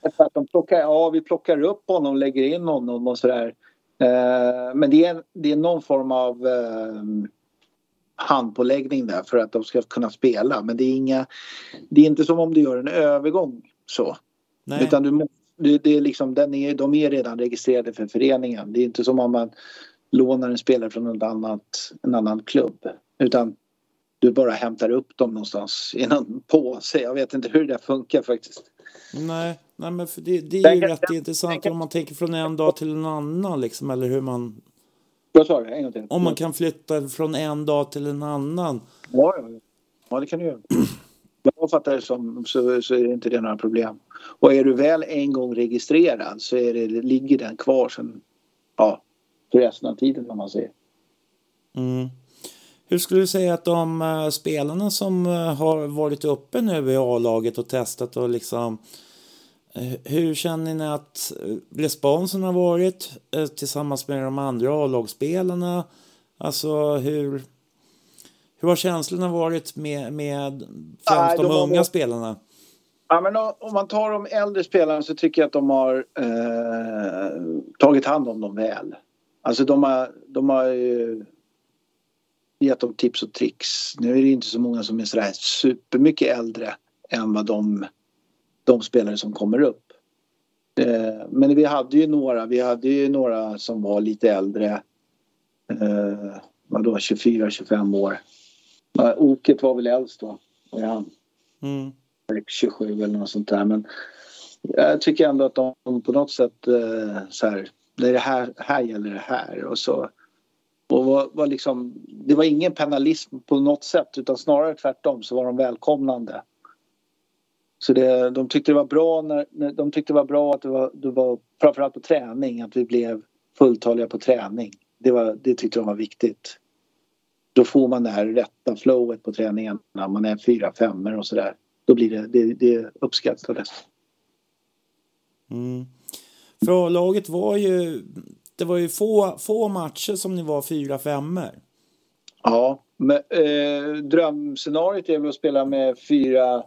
(laughs) Att de plockar, ja, vi plockar upp honom och lägger in honom och sådär. Eh, men det är, det är någon form av eh, handpåläggning där för att de ska kunna spela. Men det är, inga, det är inte som om du gör en övergång så. Nej. Utan du, må- det, det är liksom, den är, de är redan registrerade för föreningen. Det är inte som om man lånar en spelare från något annat, en annan klubb. Utan du bara hämtar upp dem någonstans i någon påse. Jag vet inte hur det där funkar faktiskt. Nej, nej men för det, det är ju rätt intressant om man tänker från en dag till en annan liksom, eller hur man... Vad sa du? En gång till. Om man kan flytta från en dag till en annan. Ja, ja, ja. ja det kan du göra. Jag fattar det som så, så är det inte det några problem. Och är du väl en gång registrerad så är det, ligger den kvar sen, ja, för resten av tiden om man säger. Mm. Hur skulle du säga att de eh, spelarna som eh, har varit uppe nu i A-laget och testat och liksom eh, hur känner ni att responsen har varit tillsammans med de andra A-lagsspelarna? Alltså hur, hur har känslorna varit med, med främst Nej, de, de unga varit- spelarna? Ja, men om- om man tar de äldre spelarna så tycker jag att de har eh, tagit hand om dem väl. Alltså de har, de har ju gett dem tips och tricks. Nu är det inte så många som är sådär supermycket äldre än vad de, de spelare som kommer upp. Eh, men vi hade ju några, vi hade ju några som var lite äldre. Eh, vadå, 24-25 år. Ja, Oket var väl äldst då. Är han? Mm. 27 eller något sånt där. Men jag tycker ändå att de på något sätt eh, så här, det är det här, här gäller det här och så. Och var, var liksom, det var ingen penalism på något sätt utan snarare tvärtom så var de välkomnande. Så det, de tyckte det var bra när, när de tyckte det var bra att det var, det var framförallt på träning att vi blev fulltaliga på träning. Det, var, det tyckte de var viktigt. Då får man det här rätta flowet på träningen när man är fyra, femmer och sådär. Då blir det, det, det uppskattades. Mm. För A-laget var ju, det var ju få, få matcher som ni var fyra femmor. Ja, Men, eh, drömscenariot är väl att spela med fyra,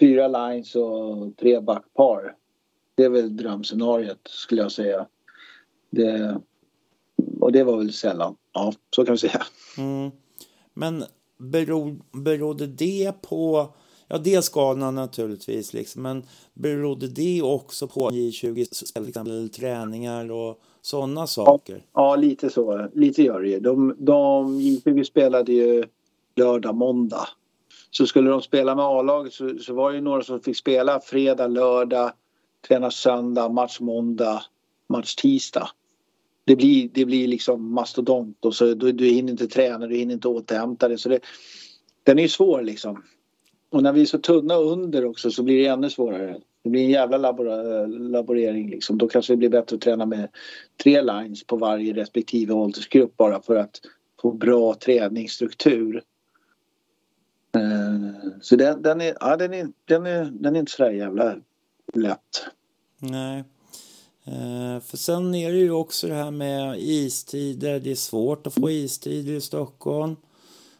fyra lines och tre backpar. Det är väl drömscenariot skulle jag säga. Det, och det var väl sällan. Ja, så kan vi säga. Mm. Men beror, berodde det på, ja dels skadorna naturligtvis, liksom, men berodde det också på J20 till exempel träningar och sådana saker? Ja, lite så. Lite gör det. De, de J20 spelade ju lördag, måndag. Så skulle de spela med A-laget så, så var det ju några som fick spela fredag, lördag, träna söndag, match måndag, match tisdag det blir, det blir liksom mastodont och så du, du hinner inte träna, du hinner inte återhämta dig. Så det, den är ju svår liksom. Och när vi är så tunna under också så blir det ännu svårare. Det blir en jävla labor laborering liksom. Då kanske det blir bättre att träna med tre lines på varje respektive åldersgrupp bara för att få bra träningsstruktur. Eh, så den, den, är, ja, den, är, den, är, den är inte så där jävla lätt. Nej. Eh, för sen är det ju också det här med istider. Det är svårt att få istider i Stockholm.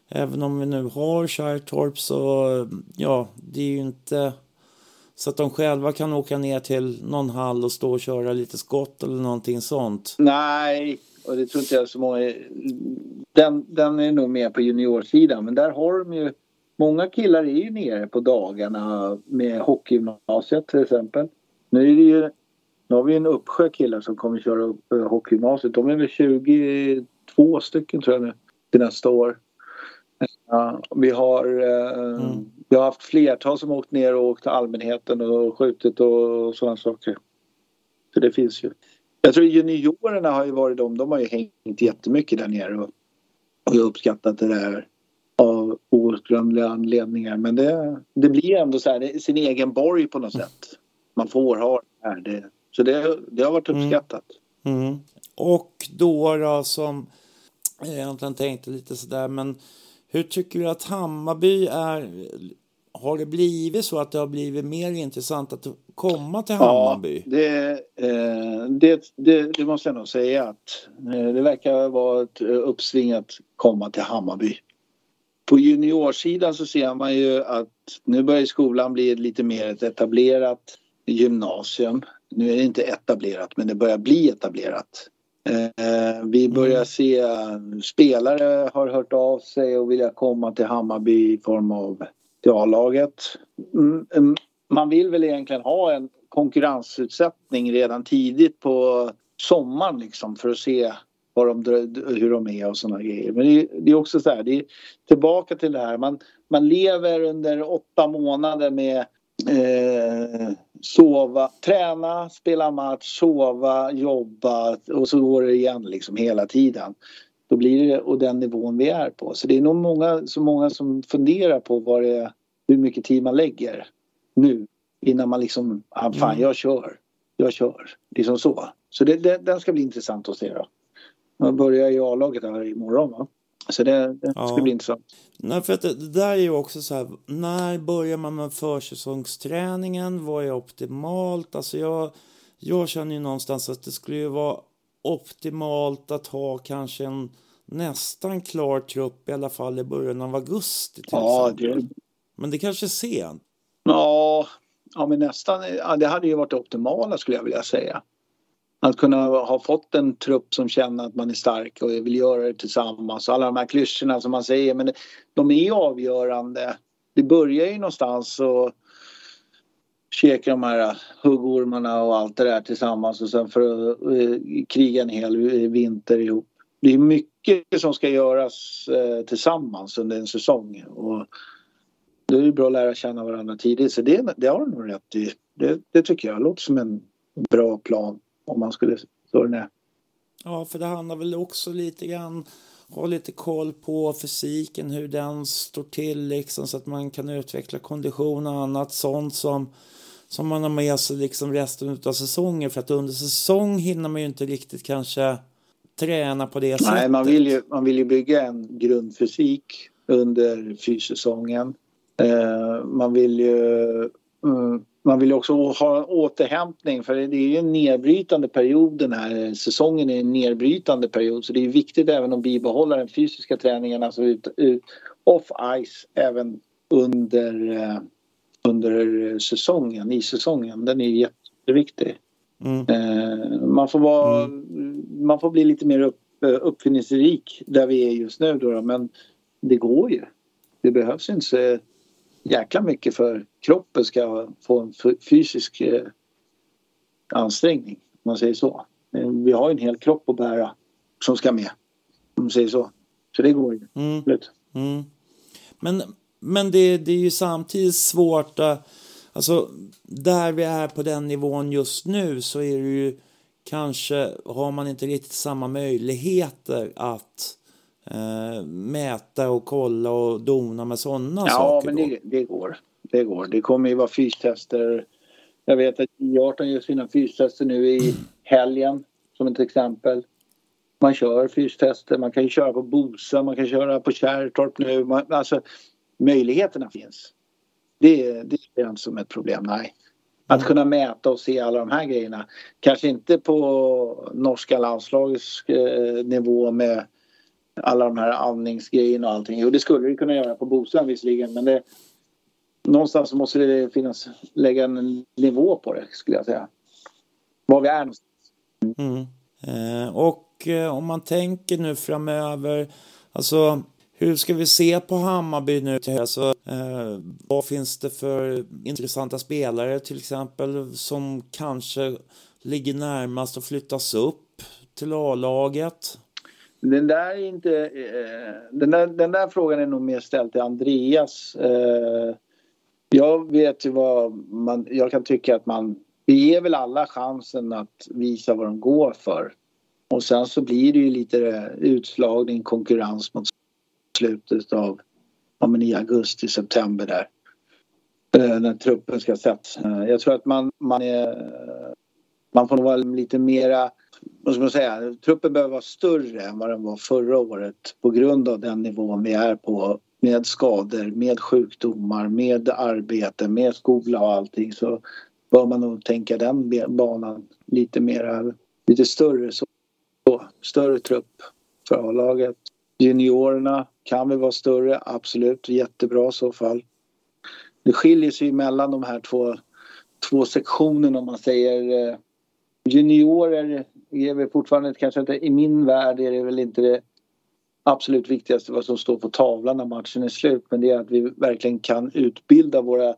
Även om vi nu har Kärrtorp så, ja, det är ju inte så att de själva kan åka ner till någon hall och stå och köra lite skott eller någonting sånt. Nej, och det tror inte jag så många... Den, den är nog mer på juniorsidan, men där har de ju... Många killar är ju nere på dagarna med hockeygymnasiet till exempel. Nu är det ju nu har vi en uppsjö killar som kommer köra upp uh, hockeygymnasiet. De är väl 22 stycken tror jag nu till nästa år. Uh, vi, har, uh, mm. vi har haft flertal som åkt ner och åkt till allmänheten och skjutit och, och sådana saker. Så det finns ju. Jag tror juniorerna har ju varit de, de har ju hängt jättemycket där nere och, och uppskattat det där av outgrundliga anledningar. Men det, det blir ändå så här, sin egen borg på något sätt. Man får ha det här. Det, så det, det har varit mm. uppskattat. Mm. Mm. Och då, då som jag egentligen tänkte lite sådär men hur tycker du att Hammarby är har det blivit så att det har blivit mer intressant att komma till Hammarby? Ja, det, eh, det, det, det, måste jag nog säga att eh, det verkar vara ett uppsving att komma till Hammarby. På juniorsidan så ser man ju att nu börjar skolan bli lite mer ett etablerat gymnasium. Nu är det inte etablerat men det börjar bli etablerat. Eh, vi börjar mm. se spelare har hört av sig och vill komma till Hammarby i form av till A-laget. Mm, mm, man vill väl egentligen ha en konkurrensutsättning redan tidigt på sommaren liksom för att se de, hur de är och sådana grejer. Men det är, det är, också så här, det är tillbaka till det här. Man, man lever under åtta månader med eh, sova, träna, spela match, sova, jobba och så går det igen liksom hela tiden. Då blir det och den nivån vi är på. Så det är nog många, så många som funderar på vad det hur mycket tid man lägger nu innan man liksom, ah, fan mm. jag kör, jag kör. Liksom så. Så det, det, den ska bli intressant att se då. Man börjar i A-laget här imorgon va? Så det, det ja. ska bli intressant. Nej, för att det, det, där är ju också så här, när börjar man med försäsongsträningen? Vad är optimalt? Alltså jag, jag känner ju någonstans att det skulle ju vara optimalt att ha kanske en nästan klar trupp i alla fall i början av augusti. Till ja, det... Men det kanske är sent. Ja, ja men nästan. Ja, det hade ju varit det optimala skulle jag vilja säga. Att kunna ha fått en trupp som känner att man är stark och vill göra det tillsammans. Alla de här klyschorna som man säger, men de är avgörande. Det börjar ju någonstans och käka de här huggormarna och allt det där tillsammans och sen för att eh, kriga en hel vinter ihop. Det är mycket som ska göras eh, tillsammans under en säsong. Och det är bra att lära känna varandra tidigt så det, det har du nog rätt i. Det, det tycker jag låter som en bra plan om man skulle slå det ner. Ja, för det handlar väl också lite grann ha lite koll på fysiken, hur den står till liksom så att man kan utveckla kondition och annat sånt som som man har med sig liksom resten av säsongen för att under säsong hinner man ju inte riktigt kanske träna på det Nej, sättet. Nej, man vill ju, man vill ju bygga en grundfysik under fyssäsongen. Eh, man vill ju mm, man vill också ha återhämtning för det är ju en nedbrytande period den här säsongen är en nedbrytande period så det är viktigt även att bibehålla den fysiska träningen alltså ut, ut off ice även under, eh, under säsongen, i säsongen. Den är jätteviktig. Mm. Eh, man, får vara, mm. man får bli lite mer upp, uppfinningsrik där vi är just nu då, då men det går ju. Det behövs inte jäkla mycket för kroppen ska få en fysisk eh, ansträngning. Om man säger så. Vi har en hel kropp att bära som ska med. Om man säger så. Så det går ju. Mm. Mm. Men, men det, det är ju samtidigt svårt att... Alltså, där vi är på den nivån just nu så är det ju kanske har man inte riktigt samma möjligheter att eh, mäta och kolla och dona med sådana ja, saker? Ja, men det, det, går. Det går. Det kommer ju vara fystester. Jag vet att I18 gör sina fystester nu i helgen som ett exempel. Man kör fystester, man kan ju köra på Bosa, man kan köra på Kärrtorp nu. Man, alltså, möjligheterna finns. Det, det är inte som ett problem, nej. Att kunna mäta och se alla de här grejerna. Kanske inte på norska landslagets eh, nivå med alla de här andningsgrejerna och allting. Jo, det skulle det kunna göra på Bosön visserligen men det, någonstans måste det finnas, lägga en nivå på det skulle jag säga. Var vi är någonstans. Mm. Eh, och eh, om man tänker nu framöver, alltså hur ska vi se på Hammarby nu? Alltså, eh, vad finns det för intressanta spelare till exempel som kanske ligger närmast att flyttas upp till A-laget? Den där, är inte, eh, den, där, den där frågan är nog mer ställd till Andreas. Eh, jag vet ju vad man, jag kan tycka att man, vi ger väl alla chansen att visa vad de går för. Och sen så blir det ju lite eh, utslagning, konkurrens mot slutet av, ja men i augusti, september där. Eh, när truppen ska sättas. Eh, jag tror att man, man, är, man får nog vara lite mera vad ska man säga, truppen behöver vara större än vad den var förra året på grund av den nivån vi är på med skador, med sjukdomar, med arbete, med skola och allting så bör man nog tänka den banan lite mer, lite större så. Större trupp för A-laget. Juniorerna kan väl vara större, absolut, jättebra i så fall. Det skiljer sig mellan de här två, två sektionerna om man säger eh, juniorer är väl fortfarande kanske inte, i min värld är det väl inte det absolut viktigaste vad som står på tavlan när matchen är slut men det är att vi verkligen kan utbilda våra,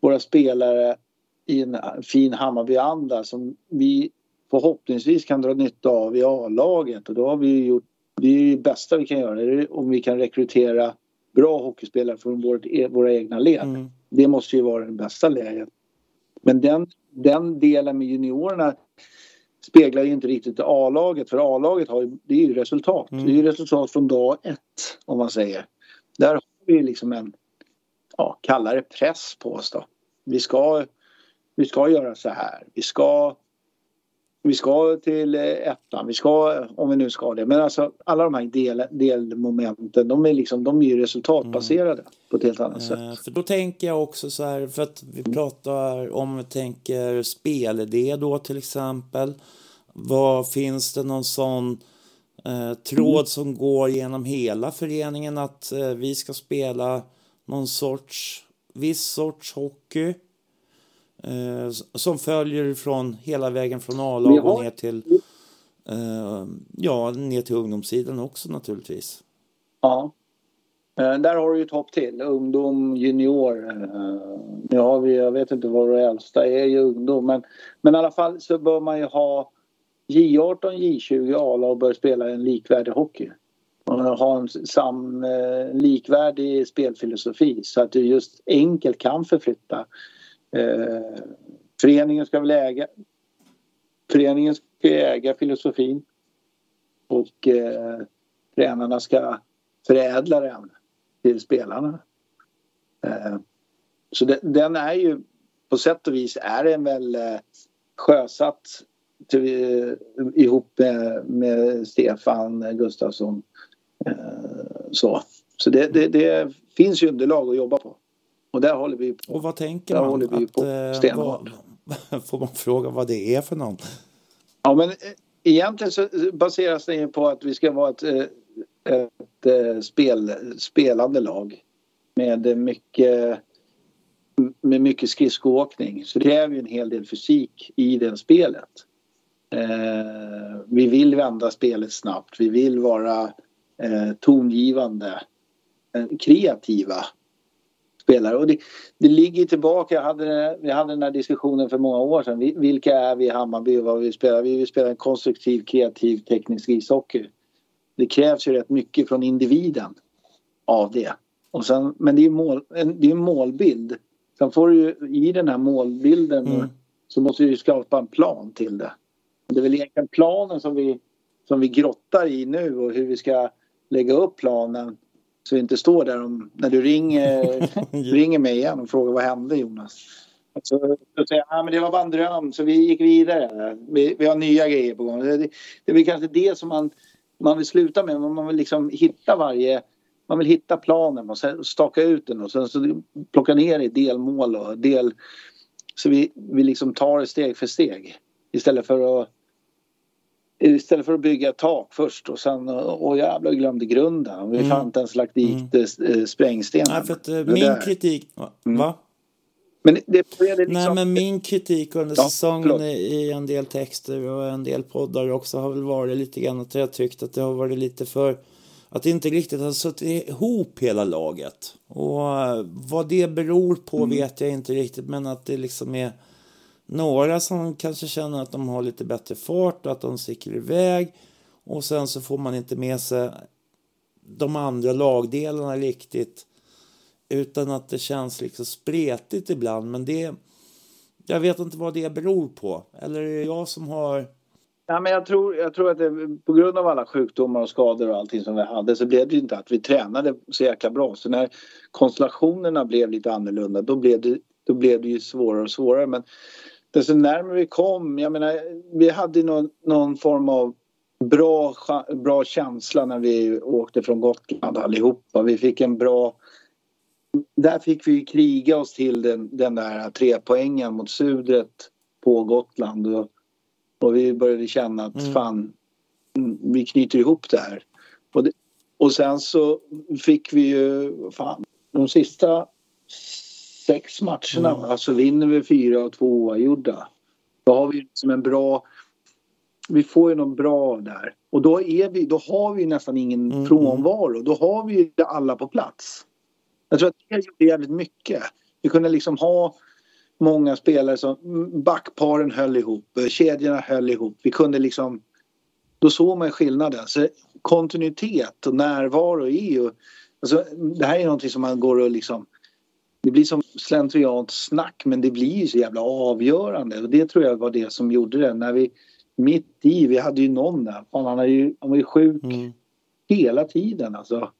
våra spelare i en fin Hammarby-anda som vi förhoppningsvis kan dra nytta av i A-laget och då har vi gjort det är det bästa vi kan göra om vi kan rekrytera bra hockeyspelare från vårt, e, våra egna led. Mm. Det måste ju vara den bästa läget. Men den, den delen med juniorerna speglar ju inte riktigt A-laget för A-laget har ju, det är ju resultat. Mm. Det är ju resultat från dag ett om man säger. Där har vi liksom en, ja, kalla det press på oss då. Vi ska, vi ska göra så här. Vi ska vi ska till eh, ettan, vi ska, om vi nu ska det. Men alltså alla de här del, delmomenten, de är, liksom, de är ju resultatbaserade mm. på ett helt annat sätt. Eh, för då tänker jag också så här, för att vi pratar om, vi tänker spelidé då till exempel. Vad finns det någon sån eh, tråd mm. som går genom hela föreningen att eh, vi ska spela någon sorts, viss sorts hockey? Eh, som följer från hela vägen från A-lag och ner till, eh, ja, ner till ungdomssidan också naturligtvis. Ja. Eh, där har du ju ett hopp till. Ungdom, junior. Nu har vi, jag vet inte vad det äldsta är ju ungdom. Men, men i alla fall så bör man ju ha J18, J20 A-lag och bör spela en likvärdig hockey. Och ha en sam, likvärdig spelfilosofi så att du just enkelt kan förflytta Eh, föreningen ska väl äga Föreningen ska äga filosofin och eh, tränarna ska förädla den till spelarna. Eh, så det, den är ju på sätt och vis är den väl eh, sjösatt till, eh, ihop med, med Stefan Gustafsson. Eh, så så det, det, det, finns ju underlag att jobba på. Och där håller vi på. Och vad tänker Där man? håller vi på eh, stenhårt. vad, (laughs) får man fråga vad det är för någon? Ja, men eh, egentligen så baseras det på att vi ska vara ett, eh, ett eh, spel, spelande lag med mycket, med mycket skridskoåkning. Så det kräver ju en hel del fysik i det spelet. Eh, vi vill vända spelet snabbt. Vi vill vara eh, tongivande, eh, kreativa spelare. Och det, det ligger tillbaka, jag hade, vi hade den här diskussionen för många år sedan. Vi, vilka är vi i Hammarby och vad vi spelar? Vi vill spela en konstruktiv, kreativ, teknisk ishockey. Det krävs ju rätt mycket från individen av det. Och sen, men det är mål, en, det är en målbild. Sen får du ju i den här målbilden Mm. så måste du skapa en plan till det. Det är väl egentligen planen som vi, som vi grottar i nu och hur vi ska lägga upp planen så vi inte står där om, när du ringer, (laughs) ringer mig igen och frågar vad hände Jonas? Så, så säger jag, ah, men det var bara en dröm så vi gick vidare. Vi, vi har nya grejer på gång. Det, det, det är väl kanske det som man, man vill sluta med. Man vill liksom hitta varje man vill hitta planen och sen staka ut den och sen så plocka ner i delmål och del så vi, vi liksom tar det steg för steg istället för att Istället för att bygga tak först och sen, åh jävlar jag glömde grunden. Vi Mm. fan inte ens lagt dit mm. sprängstenen. Nej, för att eh, min där. kritik... Mm. Va? Men det, det liksom... Nej, men min kritik under Ja, säsongen förlåt. i, en del texter och en del poddar också har väl varit lite grann att jag tyckt att det har varit lite för att det inte riktigt har suttit ihop hela laget. Och eh, vad det beror på Mm. vet jag inte riktigt men att det liksom är några som kanske känner att de har lite bättre fart och att de sticker iväg och sen så får man inte med sig de andra lagdelarna riktigt utan att det känns liksom spretigt ibland men det jag vet inte vad det beror på eller är det jag som har Ja, men jag, tror, jag tror att det, på grund av alla sjukdomar och skador och allting som vi hade så blev det inte att vi tränade så jäkla bra. Så när konstellationerna blev lite annorlunda då blev det, då blev det ju svårare och svårare. Men desto närmare vi kom, jag menar vi hade någon, någon form av bra, bra känsla när vi åkte från Gotland allihopa. Vi fick en bra... Där fick vi kriga oss till den, den där tre poängen mot Sudret på Gotland. Och, och vi började känna att Mm. fan, vi knyter ihop det här. Och, det, och sen så fick vi ju, fan, de sista sex matcherna Mm. va, så vinner vi fyra och två oavgjorda. Då har vi liksom en bra, vi får ju något bra där. Och då, är vi, då har vi nästan ingen Mm, frånvaro. Då har vi ju alla på plats. Jag tror att det gjorde jävligt mycket. Vi kunde liksom ha många spelare som backparen höll ihop, eh, kedjorna höll ihop. Vi kunde liksom då såg man skillnaden. Så kontinuitet och närvaro är ju... Alltså, det här är någonting som man går och liksom... Det blir som slentriant snack men det blir ju så jävla avgörande. Och det tror jag var det som gjorde det. När vi mitt i, vi hade ju någon där. Fan, han, är ju, han var ju sjuk mm, hela tiden alltså.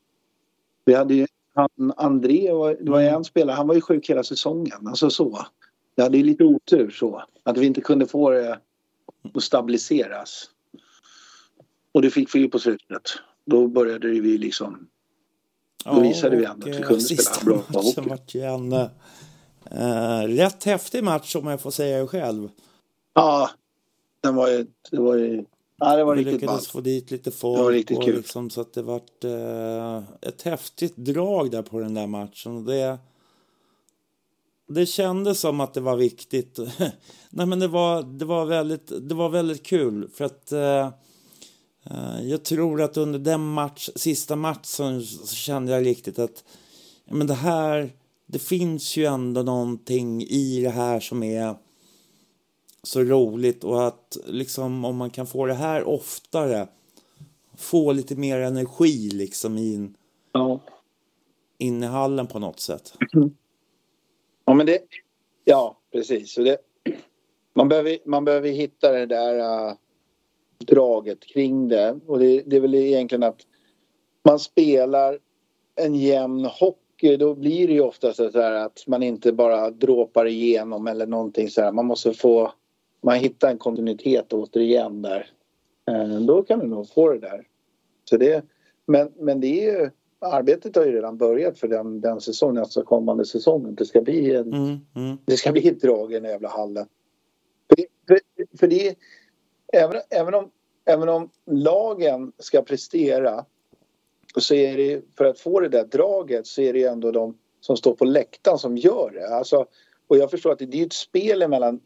Vi hade ju han, André, var, det var Mm. en spelare, han var ju sjuk hela säsongen. Alltså så. Vi hade ju lite otur så. Att vi inte kunde få det att stabiliseras. Och det fick vi ju på slutet. Då började vi liksom... Då visade vi ändå att vi och, kunde eh, spela sista bra matchen vart ju en eh, rätt häftig match om jag får säga det själv. Ja, den var ju... Det var ju... Ja, det var Vi riktigt lyckades ballt. få dit lite Det var folk riktigt och kul. liksom så att det vart eh, ett häftigt drag där på den där matchen. Det, det kändes som att det var viktigt. (laughs) Nej men det var, det var, väldigt, det var väldigt kul för att eh, eh, jag tror att under den match, sista matchen så kände jag riktigt att men det här, det finns ju ändå någonting i det här som är så roligt och att liksom om man kan få det här oftare få lite mer energi liksom in, Ja. in i hallen på något sätt. Ja, men det... Ja, precis. Det, man, behöver, man behöver hitta det där äh, draget kring det. Och det, det är väl egentligen att man spelar en jämn hockey. Då blir det ju ofta så här att man inte bara dråpar igenom eller någonting så här. Man måste få... Man hittar en kontinuitet återigen där. Eh, Då kan du nog få det där. Så det, men, men det är ju... arbetet har ju redan börjat för den, den säsongen, alltså kommande säsongen. Det ska bli, en, Mm, mm. det ska bli ett drag i den jävla hallen. För det, för, för det även, även, om, även om lagen ska prestera så är det för att få det där draget så är det ju ändå de som står på läktaren som gör det. Alltså, och jag förstår att det, det är ett spel mellan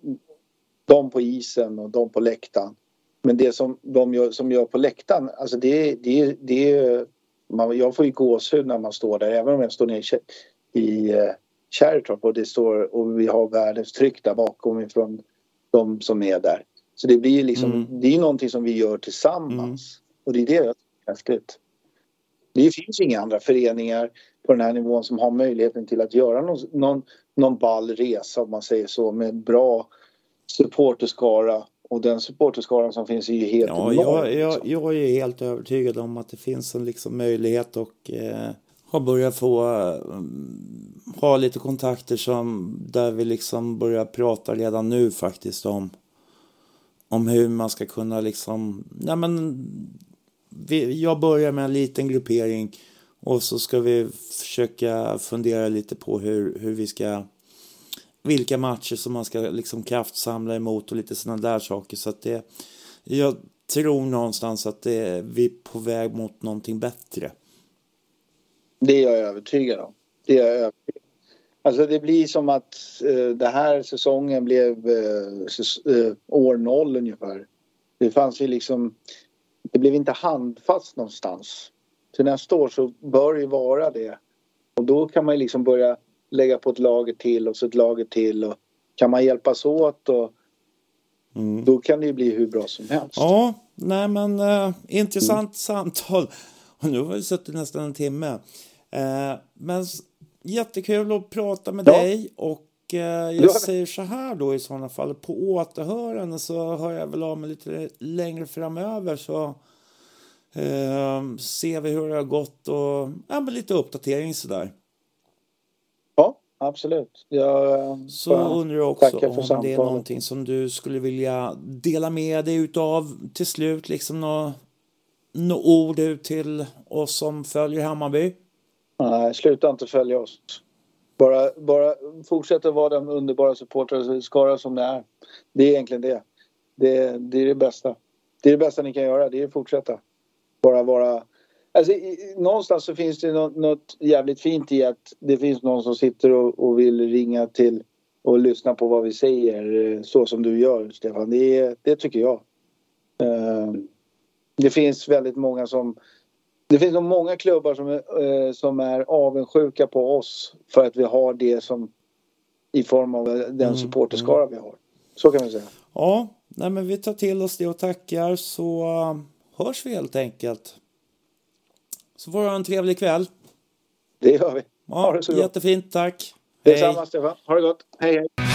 de på isen och de på läktaren. Men det som de gör, som gör på läktaren, alltså det, det, det man, jag får ju gåshud när man står där även om jag står ner i, i eh, Kärrtorp och det står och vi har världens tryck där bakom ifrån de som är där. Så det blir ju liksom, Mm. det är någonting som vi gör tillsammans. Och det är det jag tycker är häftigt. Det finns inga andra föreningar på den här nivån som har möjligheten till att göra någon, någon, någon ball resa om man säger så med bra supporterskara och den supporterskaran som finns är ju helt Ja, enorm, jag, jag, liksom. jag är helt övertygad om att det finns en liksom möjlighet och eh, har börjat få eh, ha lite kontakter som där vi liksom börjar prata redan nu faktiskt om om hur man ska kunna liksom, nej men vi, jag börjar med en liten gruppering och så ska vi försöka fundera lite på hur, hur vi ska vilka matcher som man ska liksom kraftsamla emot och lite sådana där saker. Så att det, jag tror någonstans att det, vi är på väg mot någonting bättre. Det är jag övertygad om. Det är jag övertygad. Alltså det blir som att eh, den här säsongen blev eh, säs- eh, år noll ungefär. Det fanns ju liksom, det blev inte handfast någonstans. Till nästa år så bör det ju vara det. Och då kan man ju liksom börja lägga på ett lager till och så ett lager till och kan man hjälpas åt och Mm. då kan det ju bli hur bra som helst. Ja, nej men eh, intressant samtal. Och (laughs) nu har vi suttit nästan en timme. Eh, men jättekul att prata med Ja. dig och eh, jag Ja. säger så här då i sådana fall. På återhörande så hör jag väl av mig lite längre framöver så eh, ser vi hur det har gått och ja, men lite uppdatering sådär. Ja, absolut. Jag Så bara undrar jag också om det är samtalet. någonting som du skulle vilja dela med dig utav till slut, liksom några nå ord ut till oss som följer Hammarby. Nej, sluta inte följa oss. Bara, bara att vara den underbara supporterskara som ni är. Det är egentligen det. det. Det är det bästa. Det är det bästa ni kan göra. Det är att fortsätta. Bara vara... Alltså, i, någonstans så finns det något, något jävligt fint i att det finns någon som sitter och, och vill ringa till och lyssna på vad vi säger eh, så som du gör, Stefan. Det, det tycker jag. Eh, Det finns väldigt många som det finns nog många klubbar som är, eh, som är avundsjuka på oss för att vi har det som i form av den Mm, supporterskara vi har. Så kan man säga. Ja, nej men vi tar till oss det och tackar så uh, hörs vi helt enkelt. Så får du ha en trevlig kväll. Det gör vi. Ha Ja, det så jättefint, tack. Detsamma Stefan. Ha det gott. Hej hej.